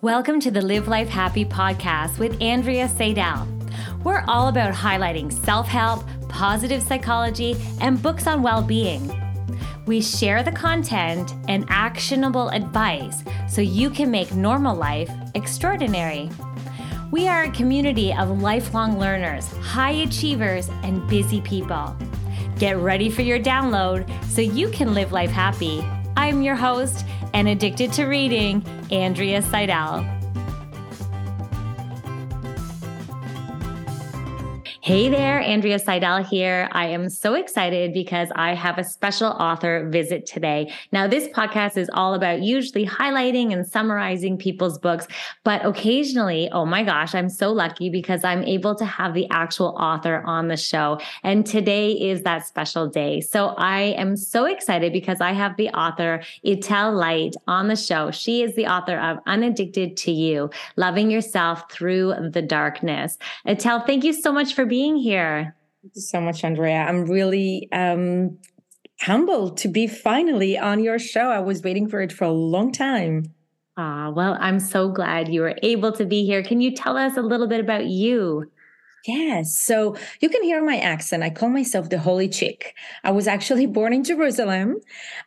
Welcome to the Live Life Happy podcast with Andrea Seidel. We're all about highlighting self help, positive psychology, and books on well being. We share the content and actionable advice so you can make normal life extraordinary. We are a community of lifelong learners, high achievers, and busy people. Get ready for your download so you can live life happy. I'm your host and addicted to reading, Andrea Seidel. Hey there, Andrea Seidel here. I am so excited because I have a special author visit today. Now, this podcast is all about usually highlighting and summarizing people's books, but occasionally, oh my gosh, I'm so lucky because I'm able to have the actual author on the show. And today is that special day. So I am so excited because I have the author, Etel Leit, on the show. She is the author of Unaddicted to You, Loving Yourself Through the Darkness. Etel, thank you so much for being being here. Thank you so much, Andrea. I'm really um, humbled to be finally on your show. I was waiting for it for a long time. Ah, well, I'm so glad you were able to be here. Can you tell us a little bit about you? Yes. So you can hear my accent. I call myself the Holy Chick. I was actually born in Jerusalem.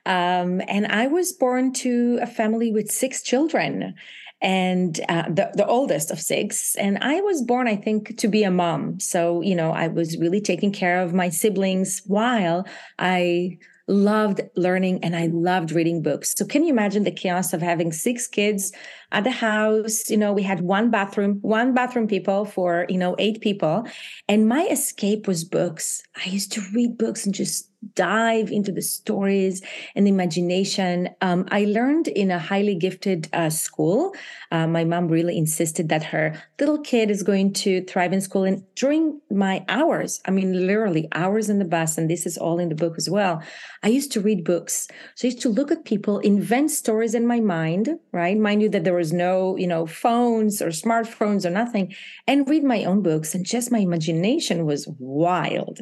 Um, and I was born to a family with six children and uh, the, the oldest of six. And I was born, I think, to be a mom. So, you know, I was really taking care of my siblings while I loved learning and I loved reading books. So can you imagine the chaos of having six kids at the house? You know, we had one bathroom, one bathroom people for, you know, eight people. And my escape was books. I used to read books and just dive into the stories and imagination. Um, I learned in a highly gifted uh, school. Uh, my mom really insisted that her little kid is going to thrive in school. And during my hours, I mean, literally hours in the bus, and this is all in the book as well, I used to read books. So I used to look at people, invent stories in my mind, right? Mind you that there was no, you know, phones or smartphones or nothing, and read my own books. And just my imagination was wild.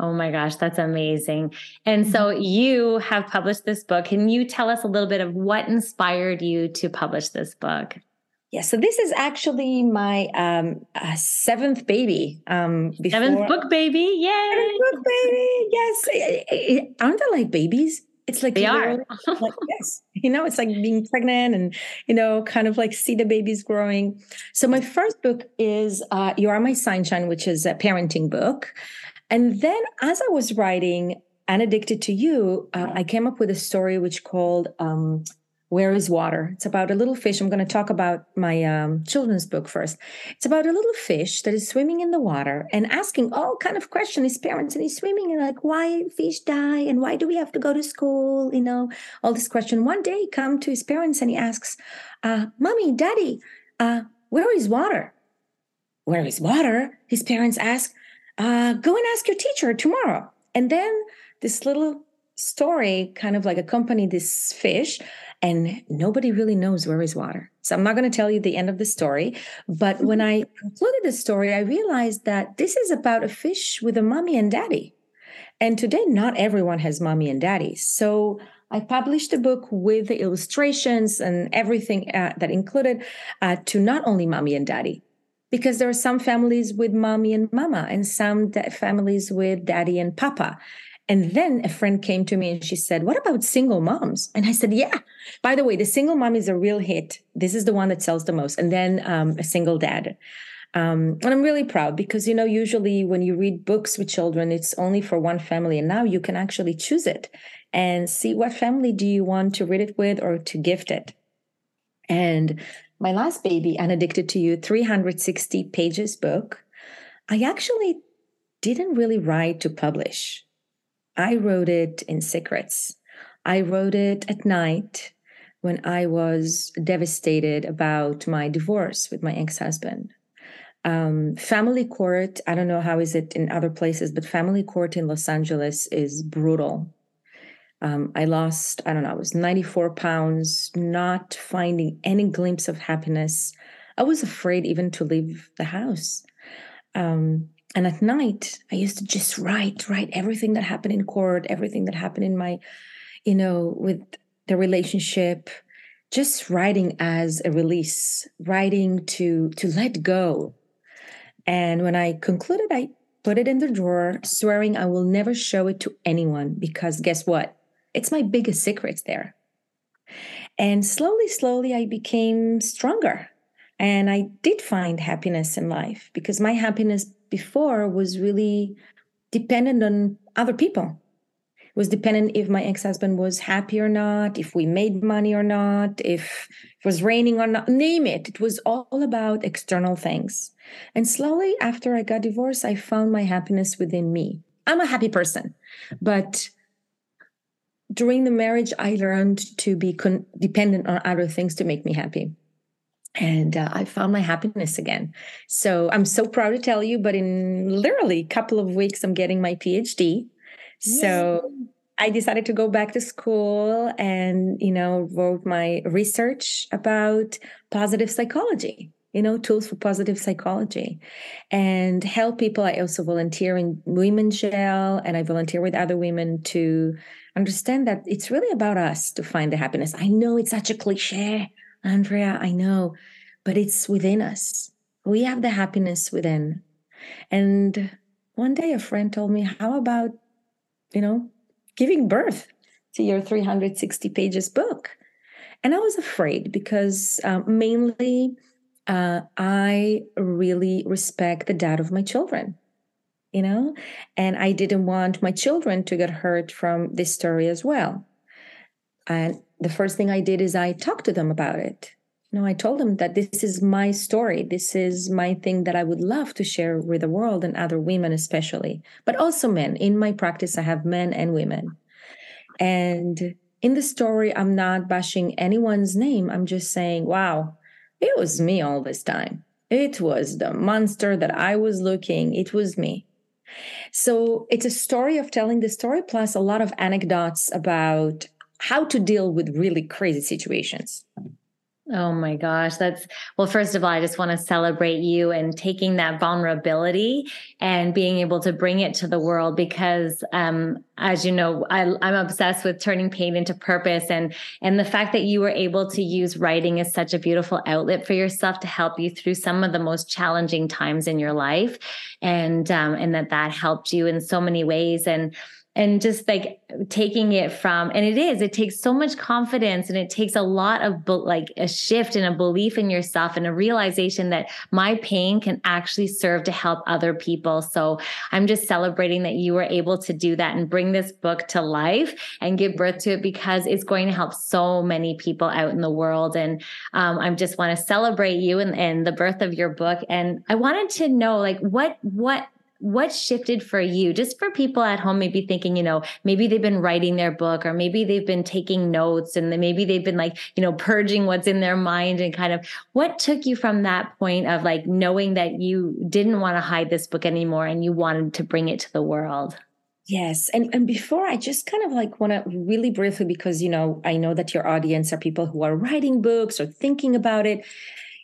Oh my gosh, that's amazing. And so mm-hmm. you have published this book. Can you tell us a little bit of what inspired you to publish this book? Yeah, so this is actually my um, uh, seventh baby. Um, before... Seventh book baby, yay! Seventh book baby, yes. Aren't they like babies? It's like they are. like, yes, you know, it's like being pregnant and you know, kind of like see the babies growing. So my first book is uh, "You Are My Sunshine," which is a parenting book. And then as I was writing Unaddicted to You, uh, I came up with a story which called um, Where is Water? It's about a little fish. I'm going to talk about my um, children's book first. It's about a little fish that is swimming in the water and asking all kind of questions his parents. And he's swimming and like, why fish die? And why do we have to go to school? You know, all this question. One day he come to his parents and he asks, uh, mommy, daddy, uh, where is water? Where is water? His parents ask, uh, go and ask your teacher tomorrow. And then this little story kind of like accompanied this fish and nobody really knows where is water. So I'm not going to tell you the end of the story, but when I concluded the story, I realized that this is about a fish with a mommy and daddy. And today, not everyone has mommy and daddy. So I published a book with the illustrations and everything uh, that included uh, to not only mommy and daddy, because there are some families with mommy and mama and some da- families with daddy and papa and then a friend came to me and she said what about single moms? And i said yeah. By the way the single mom is a real hit. This is the one that sells the most. And then um, a single dad. Um, and i'm really proud because you know usually when you read books with children it's only for one family. And now you can actually choose it and see what family do you want to read it with or to gift it. And my last baby, Unaddicted to You, 360 pages book, I actually didn't really write to publish. I wrote it in secrets. I wrote it at night when I was devastated about my divorce with my ex husband. Um, family court, I don't know how is it in other places, but family court in Los Angeles is brutal. Um, I lost, I don't know, I was 94 pounds, not finding any glimpse of happiness. I was afraid even to leave the house. Um, and at night, I used to just write, write everything that happened in court, everything that happened in my, you know, with the relationship. just writing as a release, writing to to let go. And when I concluded, I put it in the drawer, swearing I will never show it to anyone because guess what? It's my biggest secret there. And slowly, slowly, I became stronger. And I did find happiness in life because my happiness before was really dependent on other people it was dependent if my ex-husband was happy or not, if we made money or not, if it was raining or not, name it. It was all about external things. And slowly after I got divorced, I found my happiness within me. I'm a happy person, but during the marriage, I learned to be con- dependent on other things to make me happy. And uh, I found my happiness again. So I'm so proud to tell you, but in literally a couple of weeks, I'm getting my PhD. So I decided to go back to school and, you know, wrote my research about positive psychology, you know, tools for positive psychology and help people. I also volunteer in women's jail and I volunteer with other women to understand that it's really about us to find the happiness. I know it's such a cliche, Andrea, I know, but it's within us. We have the happiness within. And one day a friend told me, How about you know, giving birth to your 360 pages book. And I was afraid because uh, mainly uh, I really respect the dad of my children, you know, and I didn't want my children to get hurt from this story as well. And the first thing I did is I talked to them about it. No, I told them that this is my story. This is my thing that I would love to share with the world and other women, especially, but also men. In my practice, I have men and women. And in the story, I'm not bashing anyone's name. I'm just saying, wow, it was me all this time. It was the monster that I was looking. It was me. So it's a story of telling the story, plus a lot of anecdotes about how to deal with really crazy situations. Oh my gosh. That's well, first of all, I just want to celebrate you and taking that vulnerability and being able to bring it to the world because um, as you know, I, am obsessed with turning pain into purpose and and the fact that you were able to use writing as such a beautiful outlet for yourself to help you through some of the most challenging times in your life and um, and that that helped you in so many ways and and just like taking it from and it is it takes so much confidence and it takes a lot of like a shift and a belief in yourself and a realization that my pain can actually serve to help other people. So i'm just celebrating that you were able to do that and bring this book to life and give birth to it because it's going to help so many people out in the world. And um, i just want to celebrate you and, and the birth of your book. And i wanted to know like what what what shifted for you just for people at home maybe thinking you know maybe they've been writing their book or maybe they've been taking notes and maybe they've been like you know purging what's in their mind and kind of what took you from that point of like knowing that you didn't want to hide this book anymore and you wanted to bring it to the world Yes. And and before I just kind of like want to really briefly because you know, I know that your audience are people who are writing books or thinking about it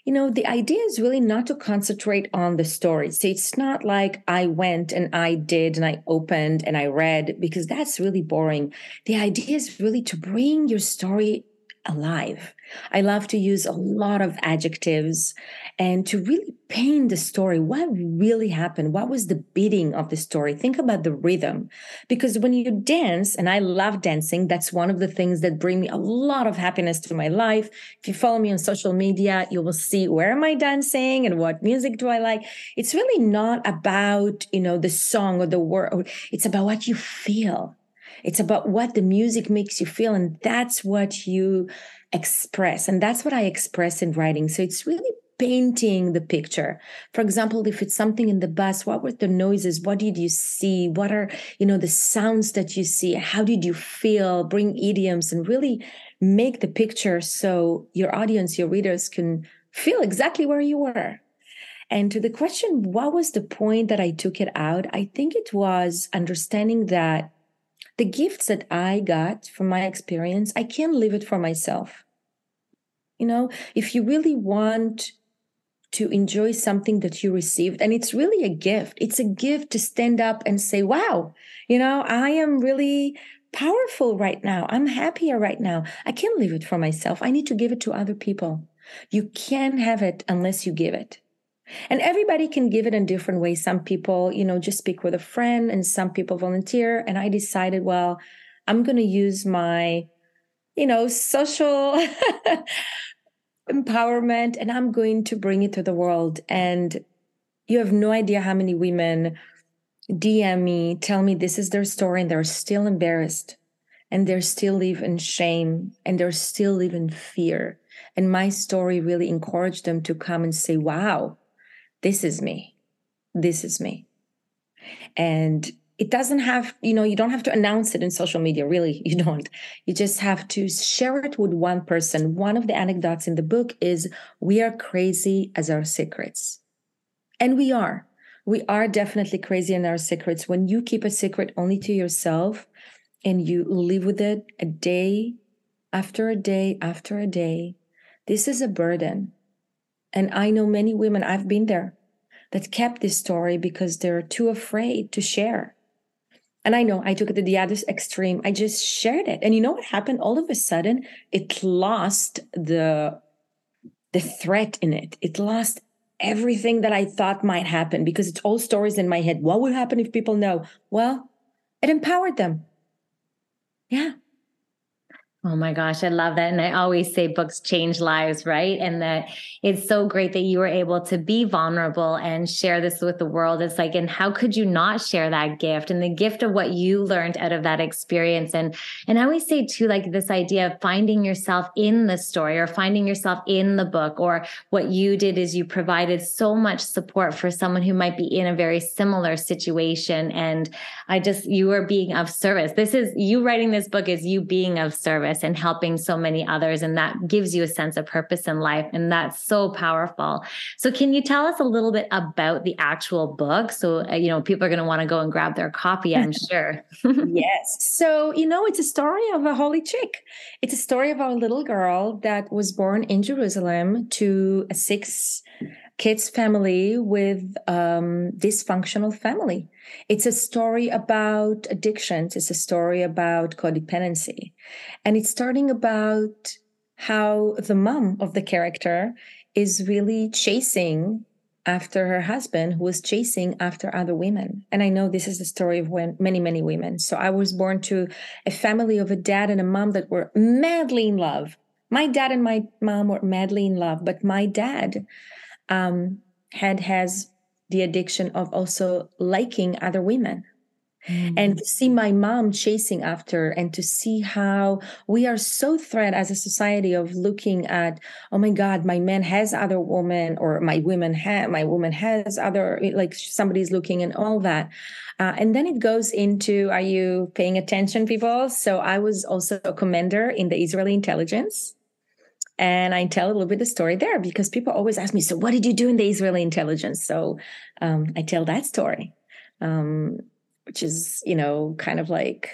you know, the idea is really not to concentrate on the story. So it's not like I went and I did and I opened and I read because that's really boring. The idea is really to bring your story alive. I love to use a lot of adjectives and to really paint the story. What really happened? What was the beating of the story? Think about the rhythm. Because when you dance, and I love dancing, that's one of the things that bring me a lot of happiness to my life. If you follow me on social media, you will see where am I dancing and what music do I like. It's really not about, you know, the song or the word. It's about what you feel it's about what the music makes you feel. And that's what you express. And that's what I express in writing. So it's really painting the picture for example if it's something in the bus what were the noises what did you see what are you know the sounds that you see how did you feel bring idioms and really make the picture so your audience your readers can feel exactly where you were and to the question what was the point that i took it out i think it was understanding that the gifts that I got from my experience, I can't leave it for myself. You know, if you really want to enjoy something that you received, and it's really a gift, it's a gift to stand up and say, wow, you know, I am really powerful right now. I'm happier right now. I can't leave it for myself. I need to give it to other people. You can't have it unless you give it. And everybody can give it in different ways. Some people, you know, just speak with a friend, and some people volunteer. And I decided, well, I'm going to use my, you know, social empowerment and I'm going to bring it to the world. And you have no idea how many women DM me, tell me this is their story, and they're still embarrassed and they're still live in shame and they're still live in fear. And my story really encouraged them to come and say, wow, this is me. This is me. And it doesn't have, you know, you don't have to announce it in social media, really. You don't. You just have to share it with one person. One of the anecdotes in the book is we are crazy as our secrets. And we are. We are definitely crazy in our secrets. When you keep a secret only to yourself and you live with it a day after a day after a day, this is a burden. And I know many women, I've been there, that kept this story because they're too afraid to share. And I know I took it to the other extreme. I just shared it. And you know what happened? All of a sudden, it lost the the threat in it. It lost everything that I thought might happen because it's all stories in my head. What would happen if people know? Well, it empowered them. Yeah. Oh my gosh, I love that. And I always say books change lives, right? And that it's so great that you were able to be vulnerable and share this with the world. It's like, and how could you not share that gift and the gift of what you learned out of that experience? And and I always say too, like this idea of finding yourself in the story or finding yourself in the book, or what you did is you provided so much support for someone who might be in a very similar situation. And I just you are being of service. This is you writing this book is you being of service service and helping so many others. And that gives you a sense of purpose in life. And that's so powerful. So, can you tell us a little bit about the actual book? So, uh, you know, people are going to want to go and grab their copy, I'm sure. yes. So, you know, it's a story of a holy chick. It's a story of a little girl that was born in Jerusalem to a six kids family with um, dysfunctional family. It's a story about addictions. It's a story about codependency. And it's starting about how the mom of the character is really chasing after her husband who was chasing after other women. And I know this is the story of when many, many women. So I was born to a family of a dad and a mom that were madly in love. My dad and my mom were madly in love, but my dad um, had has the addiction of also liking other women. Mm-hmm. And to see my mom chasing after, and to see how we are so threat as a society of looking at, oh my God, my man has other women, or my women have my woman has other, like somebody's looking, and all that. Uh, and then it goes into, are you paying attention, people? So I was also a commander in the Israeli intelligence. And I tell a little bit the story there because people always ask me, so what did you do in the Israeli intelligence? So um, I tell that story, um, which is, you know, kind of like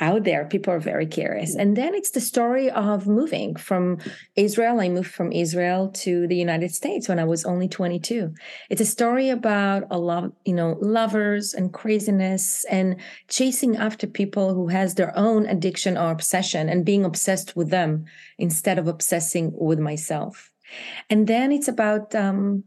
out there. People are very curious. And then it's the story of moving from Israel. I moved from Israel to the United States when I was only 22. It's a story about a lot, you know, lovers and craziness and chasing after people who has their own addiction or obsession and being obsessed with them instead of obsessing with myself. And then it's about um,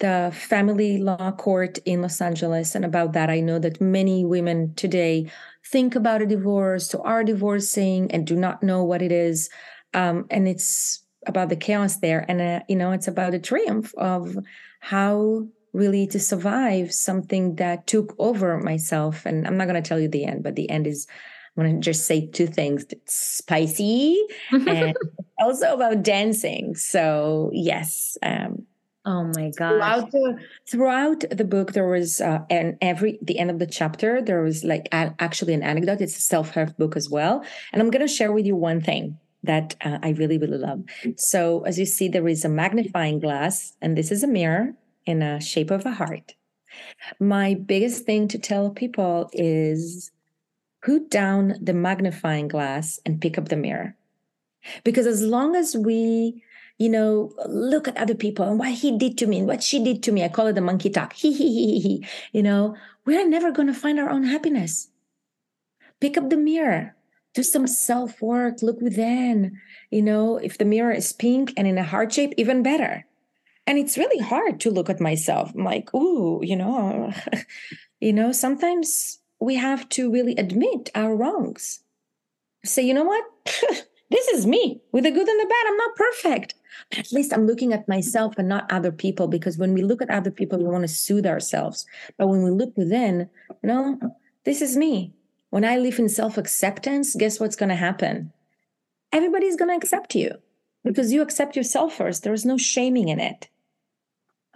the family law court in Los Angeles. And about that, I know that many women today think about a divorce or are divorcing and do not know what it is. Um, and it's about the chaos there. And, uh, you know, it's about the triumph of how really to survive something that took over myself. And I'm not going to tell you the end, but the end is I'm going to just say two things. It's spicy and also about dancing. So, yes, um, Oh my god! Throughout the throughout the book, there was uh, and every the end of the chapter there was like a, actually an anecdote. It's a self help book as well, and I'm going to share with you one thing that uh, I really really love. So as you see, there is a magnifying glass, and this is a mirror in a shape of a heart. My biggest thing to tell people is put down the magnifying glass and pick up the mirror, because as long as we you know, look at other people and what he did to me and what she did to me. I call it the monkey talk. He, he, he, he. You know, we're never going to find our own happiness. Pick up the mirror do some self work, look within. You know, if the mirror is pink and in a heart shape, even better. And it's really hard to look at myself. I'm like, ooh, you know, you know, sometimes we have to really admit our wrongs. Say, you know what? this is me with the good and the bad. I'm not perfect. But at least I'm looking at myself and not other people because when we look at other people, we want to soothe ourselves. But when we look within, you know, this is me. When I live in self acceptance, guess what's going to happen? Everybody's going to accept you because you accept yourself first. There is no shaming in it.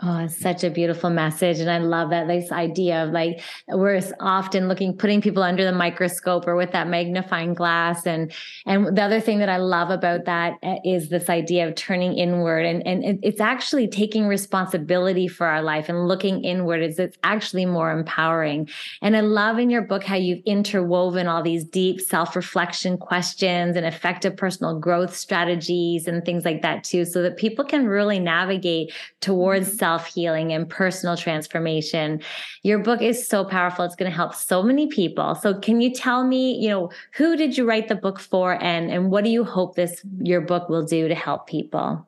Oh, it's such a beautiful message. And I love that this idea of like we're often looking, putting people under the microscope or with that magnifying glass. And and the other thing that I love about that eh, this idea of turning inward. And, and it's actually taking responsibility for our life and looking inward is it's actually more empowering. And I love in your book how you've interwoven all these deep self-reflection questions and effective personal growth strategies and things like that too, so that people can really navigate towards self healing and personal transformation. Your book is so powerful. It's going to help so many people. So, can you tell me, you know, who did you write the book for and, and what do you hope this your book will do to help people?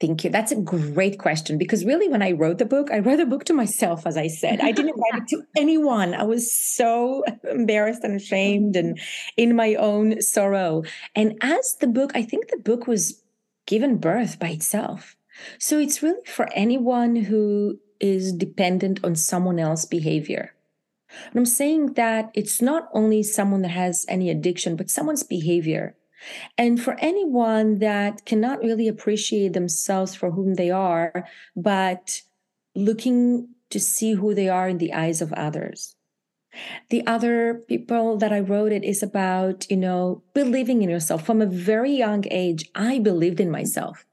Thank you. That's a great question because really, when I wrote the book, I wrote the book to myself, as I said. I didn't write it to anyone. I was so embarrassed and ashamed and in my own sorrow. And as the book, I think the book was given birth by itself. So it's really for anyone who is dependent on someone else's behavior. And I'm saying that it's not only someone that has any addiction, but someone's behavior. And for anyone that cannot really appreciate themselves for whom they are, but looking to see who they are in the eyes of others. The other people that I wrote it is about, you know, believing in yourself. From a very young age, I believed in myself.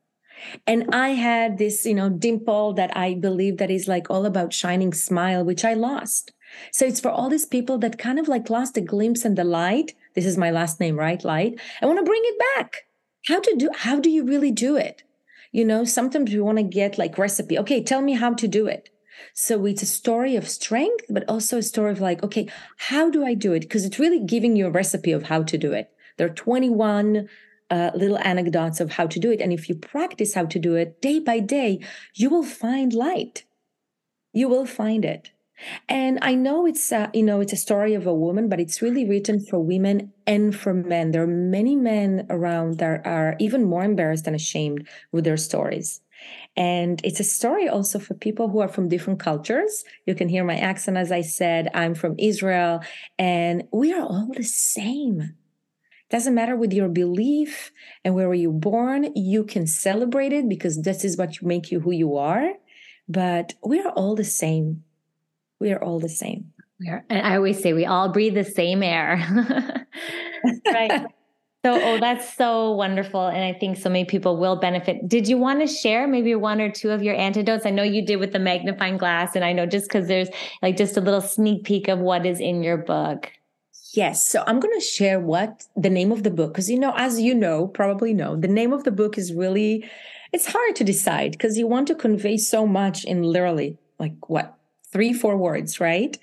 And I had this, you know, dimple that I believe that is like all about shining smile, which I lost. So it's for all these people that kind of like lost a glimpse in the light. This is my last name, right? Light. I want to bring it back. How to do, how do you really do it? You know, sometimes we want to get like recipe. Okay, tell me how to do it. So it's a story of strength, but also a story of like, okay, how do I do it? Because it's really giving you a recipe of how to do it. There are 21 uh, little anecdotes of how to do it. And if you practice how to do it day by day, you will find light. You will find it. And I know it's a, you know it's a story of a woman, but it's really written for women and for men. There are many men around that are even more embarrassed and ashamed with their stories. And it's a story also for people who are from different cultures. You can hear my accent, as I said. I'm from Israel, and we are all the same. Doesn't matter with your belief and where were you born, you can celebrate it because this is what make you who you are. But we are all the same. We are all the same. We are, and I always say we all breathe the same air. right. So, oh, that's so wonderful. And I think so many people will benefit. Did you want to share maybe one or two of your antidotes? I know you did with the magnifying glass. And I know just because there's like just a little sneak peek of what is in your book. Yes. So I'm going to share what the name of the book, because, you know, as you know, probably know, the name of the book is really, it's hard to decide because you want to convey so much in literally like what, three, four words, right?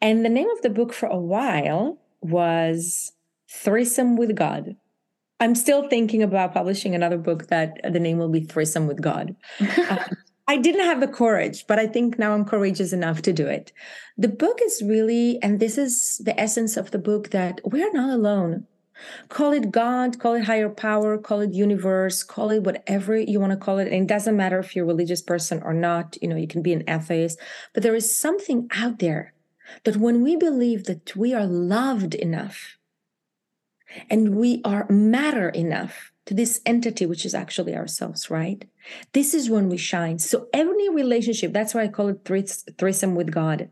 And the name of the book for a while was Threesome with God. I'm still thinking about publishing another book that the name will be Threesome with God. um, I didn't have the courage, but I think now I'm courageous enough to do it. The book is really, and this is the essence of the book, that we're not alone. Call it God, call it higher power, call it universe, call it whatever you want to call it. And it doesn't matter if you're a religious person or not, you know, you can be an atheist, but there is something out there that when we believe that we are loved enough and we are matter enough, to this entity, which is actually ourselves, right? This is when we shine. So, any relationship, that's why I call it threesome with God.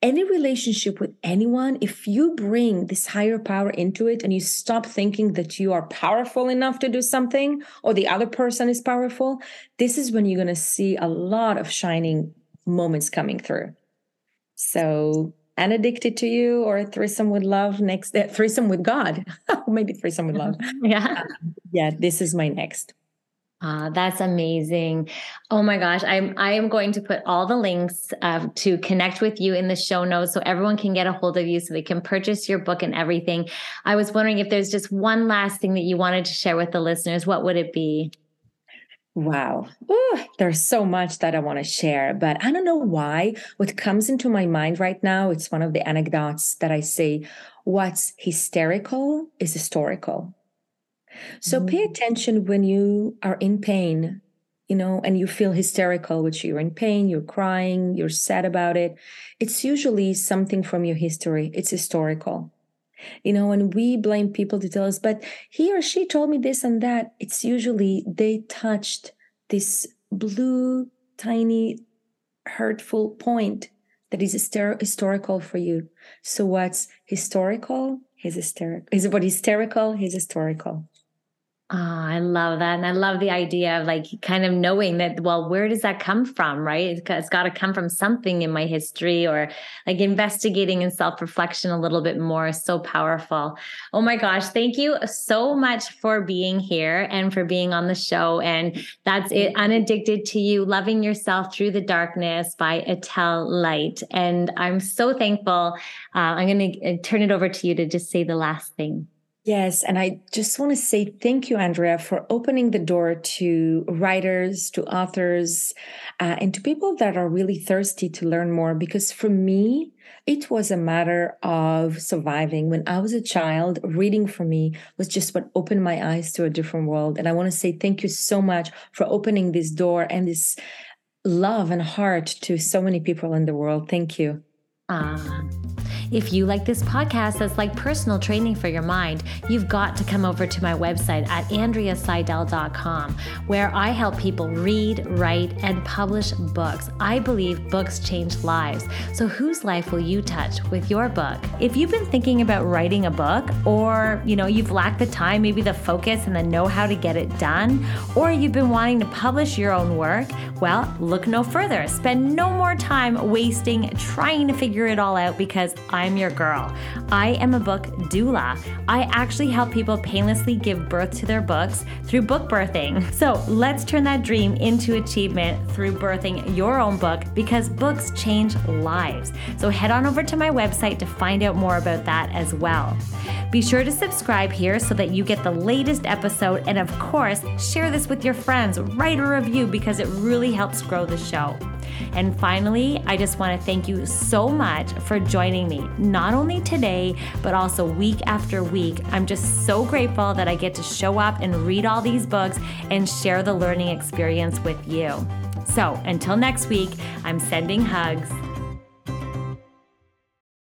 Any relationship with anyone, if you bring this higher power into it and you stop thinking that you are powerful enough to do something or the other person is powerful, this is when you're going to see a lot of shining moments coming through. So, Unaddicted to You or Threesome with Love next, uh, Threesome with God, maybe Threesome with Love. yeah. Uh, yeah, this is my next. Ah, that's amazing. Oh my gosh. I'm I am going to put all the links uh, to connect with you in the show notes so everyone can get a hold of you so they can purchase your book and everything. I was wondering if there's just one last thing that you wanted to share with the listeners, what would it be? Wow. Ooh, there's so much that I want to share, but I don't know why. What comes into my mind right now, it's one of the anecdotes that I say what's hysterical is historical. So mm-hmm. pay attention when you are in pain, you know, and you feel hysterical, which you're in pain, you're crying, you're sad about it. It's usually something from your history, it's historical. You know, when we blame people to tell us, but he or she told me this and that, it's usually they touched this blue, tiny, hurtful point that is hyster- historical for you. So what's historical is hysterical. Is what hysterical is historical. Oh, I love that. And I love the idea of like kind of knowing that, well, where does that come from? Right. it's, got to come from something in my history or like investigating and self reflection a little bit more so powerful. Oh my gosh. Thank you so much for being here and for being on the show. And that's it. Unaddicted to You, Loving Yourself Through the Darkness by Etel Leit. And I'm so thankful. Uh, I'm going to uh, turn it over to you to just say the last thing. Yes. And I just want to say thank you, Andrea, for opening the door to writers, to authors, uh, and to people that are really thirsty to learn more. Because for me, it was a matter of surviving. When I was a child, reading for me was just what opened my eyes to a different world. And I want to say thank you so much for opening this door and this love and heart to so many people in the world. Thank you. Ah. If you like this podcast that's like personal training for your mind, you've got to come over to my website at andreaseidel.com, where I help people read, write, and publish books. I believe books change lives. So whose life will you touch with your book? If you've been thinking about writing a book, or you know, you've lacked the time, maybe the focus and the know-how to get it done, or you've been wanting to publish your own work, well, look no further. Spend no more time wasting trying to figure it all out because I I'm your girl. I am a book doula. I actually help people painlessly give birth to their books through book birthing. So let's turn that dream into achievement through birthing your own book because books change lives. So head on over to my website to find out more about that as well. Be sure to subscribe here so that you get the latest episode. And of course, share this with your friends, write a review because it really helps grow the show. And finally, I just want to thank you so much for joining me, not only today, but also week after week. I'm just so grateful that I get to show up and read all these books and share the learning experience with you. So until next week, I'm sending hugs.